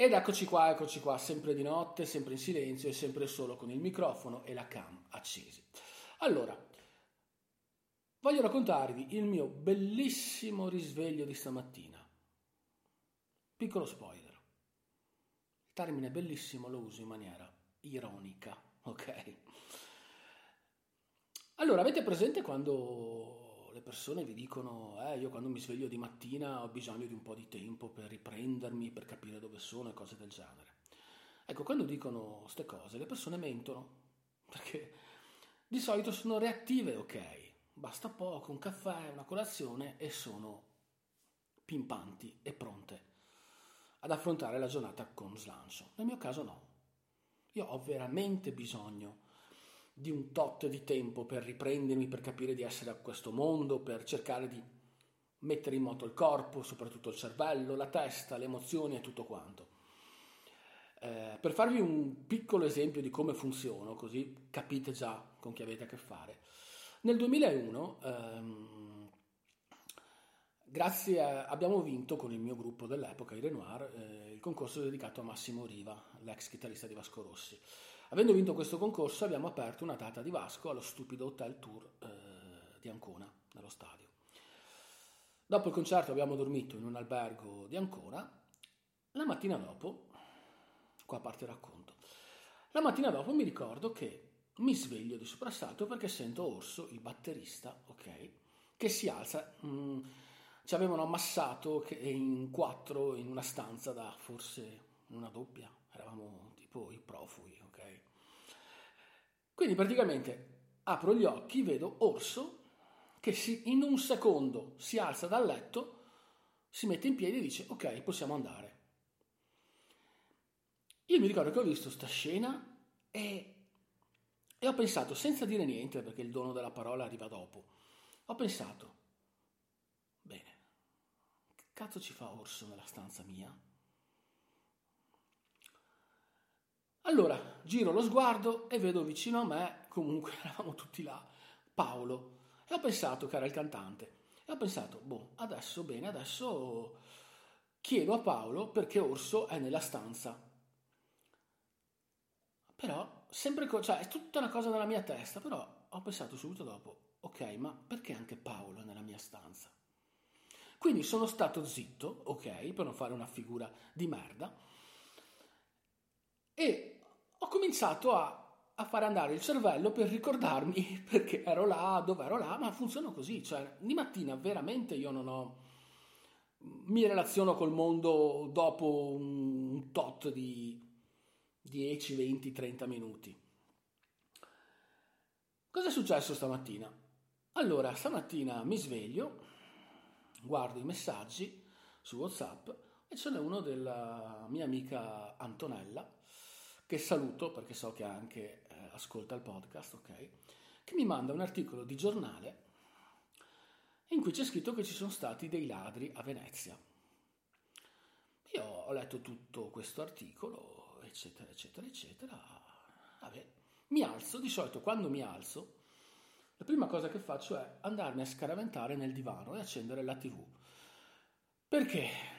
Ed eccoci qua, eccoci qua, sempre di notte, sempre in silenzio e sempre solo con il microfono e la cam accesi. Allora, voglio raccontarvi il mio bellissimo risveglio di stamattina. Piccolo spoiler. Il termine bellissimo lo uso in maniera ironica, ok? Allora, avete presente quando le persone vi dicono, eh, io quando mi sveglio di mattina ho bisogno di un po' di tempo per riprendermi, per capire dove sono e cose del genere. Ecco, quando dicono queste cose, le persone mentono, perché di solito sono reattive, ok, basta poco, un caffè, una colazione e sono pimpanti e pronte ad affrontare la giornata con slancio. Nel mio caso no. Io ho veramente bisogno di un tot di tempo per riprendermi, per capire di essere a questo mondo, per cercare di mettere in moto il corpo, soprattutto il cervello, la testa, le emozioni e tutto quanto. Eh, per farvi un piccolo esempio di come funziono, così capite già con chi avete a che fare. Nel 2001, ehm, grazie a, abbiamo vinto con il mio gruppo dell'epoca, i Renoir, eh, il concorso dedicato a Massimo Riva, l'ex chitarrista di Vasco Rossi. Avendo vinto questo concorso abbiamo aperto una data di Vasco allo stupido Hotel Tour eh, di Ancona, nello stadio. Dopo il concerto abbiamo dormito in un albergo di Ancona. La mattina dopo, qua parte il racconto, la mattina dopo mi ricordo che mi sveglio di soprassalto perché sento Orso, il batterista, ok, che si alza. Mh, ci avevano ammassato in quattro in una stanza da forse una doppia, eravamo tipo i profughi, ok? Quindi praticamente apro gli occhi, vedo Orso che si, in un secondo si alza dal letto, si mette in piedi e dice ok, possiamo andare. Io mi ricordo che ho visto sta scena e, e ho pensato, senza dire niente, perché il dono della parola arriva dopo, ho pensato, bene, che cazzo ci fa Orso nella stanza mia? Allora giro lo sguardo e vedo vicino a me, comunque eravamo tutti là, Paolo. E ho pensato che era il cantante. E ho pensato, boh, adesso bene, adesso chiedo a Paolo perché Orso è nella stanza. Però, sempre, co- cioè, è tutta una cosa nella mia testa, però ho pensato subito dopo, ok, ma perché anche Paolo è nella mia stanza? Quindi sono stato zitto, ok, per non fare una figura di merda, e ho cominciato a, a, fare andare il cervello per ricordarmi perché ero là, dove ero là, ma funziona così, cioè di mattina veramente io non ho... mi relaziono col mondo dopo un, tot di 10, 20, 30 minuti. Cosa è successo stamattina? Allora, stamattina mi sveglio, guardo i messaggi su WhatsApp e ce n'è uno della mia amica Antonella che saluto perché so che anche eh, ascolta il podcast, ok? Che mi manda un articolo di giornale in cui c'è scritto che ci sono stati dei ladri a Venezia. Io ho letto tutto questo articolo, eccetera, eccetera, eccetera. Vabbè, mi alzo, di solito quando mi alzo, la prima cosa che faccio è andarmi a scaraventare nel divano e accendere la tv. Perché?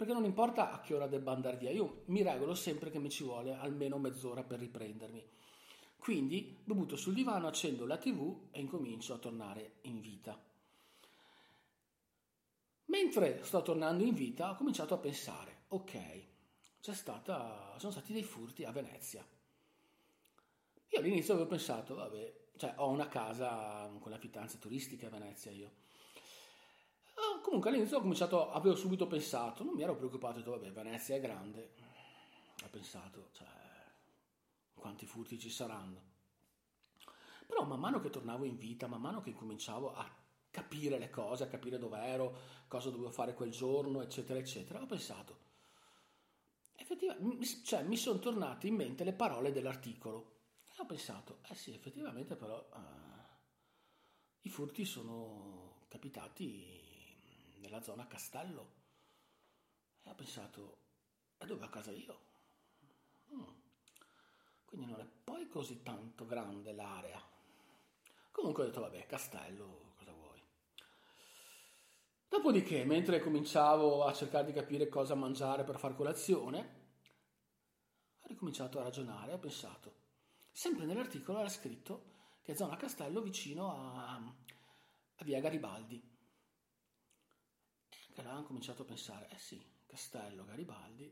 Perché non importa a che ora debba andare via, io mi regolo sempre che mi ci vuole almeno mezz'ora per riprendermi. Quindi butto sul divano, accendo la tv e incomincio a tornare in vita. Mentre sto tornando in vita ho cominciato a pensare, ok, stata, sono stati dei furti a Venezia. Io all'inizio avevo pensato, vabbè, cioè ho una casa con la pittanza turistica a Venezia io. Comunque all'inizio ho cominciato, avevo subito pensato, non mi ero preoccupato, ho detto, vabbè, Venezia è grande. Ho pensato, cioè, quanti furti ci saranno. Però man mano che tornavo in vita, man mano che incominciavo a capire le cose, a capire dove ero, cosa dovevo fare quel giorno, eccetera, eccetera, ho pensato, effettivamente, cioè mi sono tornate in mente le parole dell'articolo e ho pensato, eh sì, effettivamente però uh, i furti sono capitati nella zona Castello e ho pensato, e dove ho casa io? Hmm. Quindi non è poi così tanto grande l'area. Comunque ho detto, vabbè, Castello, cosa vuoi? Dopodiché, mentre cominciavo a cercare di capire cosa mangiare per far colazione, ho ricominciato a ragionare, ho pensato, sempre nell'articolo era scritto che è zona Castello vicino a, a via Garibaldi. E là ho cominciato a pensare, eh sì, Castello, Garibaldi,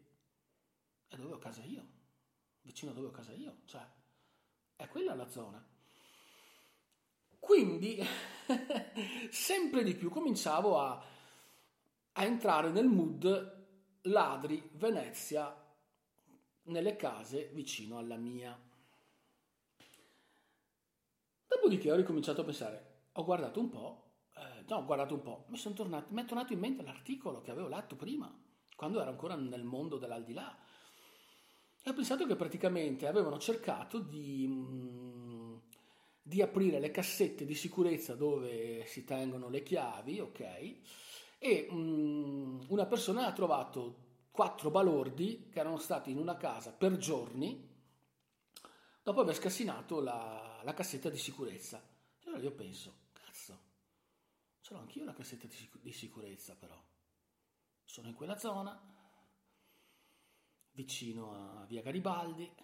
è dove ho casa io, vicino a dove ho casa io, cioè è quella la zona. Quindi sempre di più cominciavo a, a entrare nel mood ladri Venezia nelle case vicino alla mia. Dopodiché ho ricominciato a pensare, ho guardato un po', no, ho guardato un po', mi, sono tornato, mi è tornato in mente l'articolo che avevo letto prima, quando ero ancora nel mondo dell'aldilà. E ho pensato che praticamente avevano cercato di... Mh, di aprire le cassette di sicurezza dove si tengono le chiavi, ok? E um, una persona ha trovato quattro balordi che erano stati in una casa per giorni dopo aver scassinato la, la cassetta di sicurezza. E allora io penso, ce l'ho anch'io la cassetta di, sic- di sicurezza però. Sono in quella zona, vicino a via Garibaldi,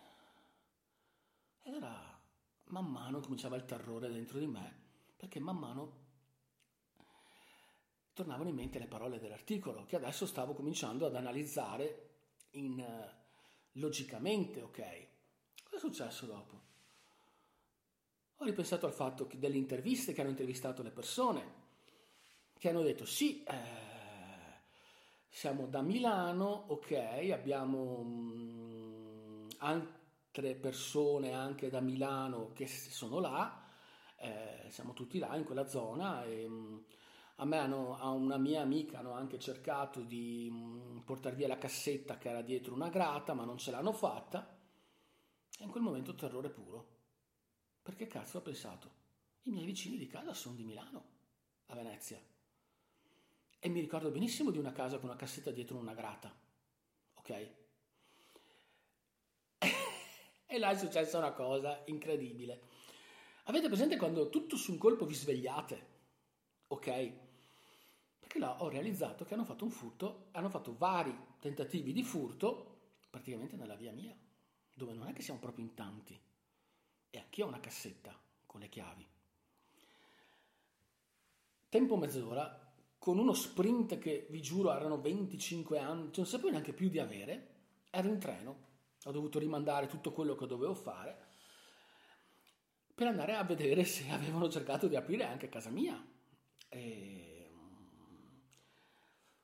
ed era man mano cominciava il terrore dentro di me, perché man mano tornavano in mente le parole dell'articolo, che adesso stavo cominciando ad analizzare in, logicamente, ok? Cosa è successo dopo? Ho ripensato al fatto che delle interviste che hanno intervistato le persone, che hanno detto sì, eh, siamo da Milano, ok, abbiamo mh, mm, anche tre persone anche da Milano che sono là, eh, siamo tutti là in quella zona e mm, a me hanno, a una mia amica hanno anche cercato di mh, mm, portare via la cassetta che era dietro una grata, ma non ce l'hanno fatta. E in quel momento terrore puro. Perché cazzo ho pensato? I miei vicini di casa sono di Milano, a Venezia. E mi ricordo benissimo di una casa con una cassetta dietro una grata. Ok? E là è successa una cosa incredibile. Avete presente quando tutto su un colpo vi svegliate? Ok? Perché là ho realizzato che hanno fatto un furto, hanno fatto vari tentativi di furto praticamente nella via mia, dove non è che siamo proprio in tanti. E anch'io ho una cassetta con le chiavi. Tempo mezz'ora, con uno sprint che vi giuro erano 25 anni, non sapevo neanche più di avere, ero in treno ho dovuto rimandare tutto quello che dovevo fare per andare a vedere se avevano cercato di aprire anche casa mia. E...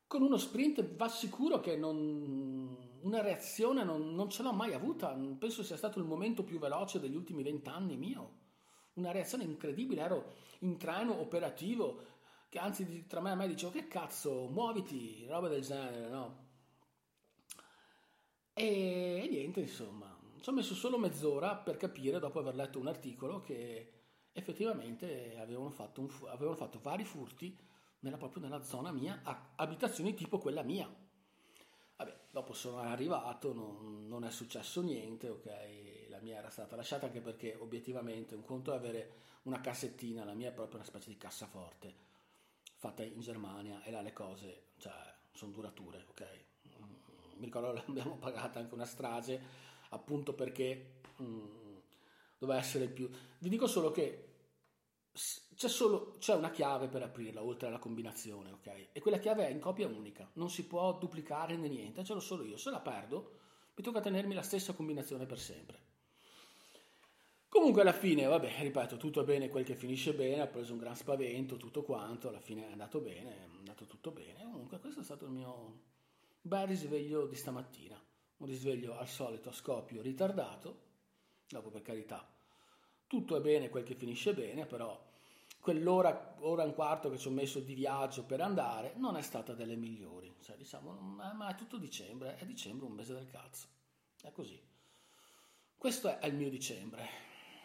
Con uno sprint va sicuro che non... una reazione non, non ce l'ho mai avuta, penso sia stato il momento più veloce degli ultimi vent'anni mio. Una reazione incredibile, ero in treno operativo, che anzi tra me e me dicevo che cazzo, muoviti, roba del genere, no? E, niente, insomma, ci ho messo solo mezz'ora per capire, dopo aver letto un articolo, che effettivamente avevano fatto, un, avevano fatto vari furti nella, proprio nella zona mia, a abitazioni tipo quella mia. Vabbè, dopo sono arrivato, non, non, è successo niente, ok, la mia era stata lasciata anche perché obiettivamente un conto è avere una cassettina, la mia è proprio una specie di cassaforte fatta in Germania e là le cose, cioè, sono durature, ok? mi ricordo l'abbiamo pagata anche una strage appunto perché mm, doveva essere più... Vi dico solo che c'è solo c'è una chiave per aprirla oltre alla combinazione, ok? E quella chiave è in copia unica, non si può duplicare né niente, ce l'ho solo io. Se la perdo, mi tocca tenermi la stessa combinazione per sempre. Comunque alla fine, vabbè, ripeto, tutto bene quel che finisce bene, ha preso un gran spavento, tutto quanto, alla fine è andato bene, è andato tutto bene. Comunque questo è stato il mio bel risveglio di stamattina. Un risveglio al solito a scoppio ritardato, dopo per carità, tutto è bene quel che finisce bene, però quell'ora, ora e un quarto che ci ho messo di viaggio per andare non è stata delle migliori. Cioè, diciamo, ma è tutto dicembre, è dicembre un mese del cazzo. È così. Questo è il mio dicembre.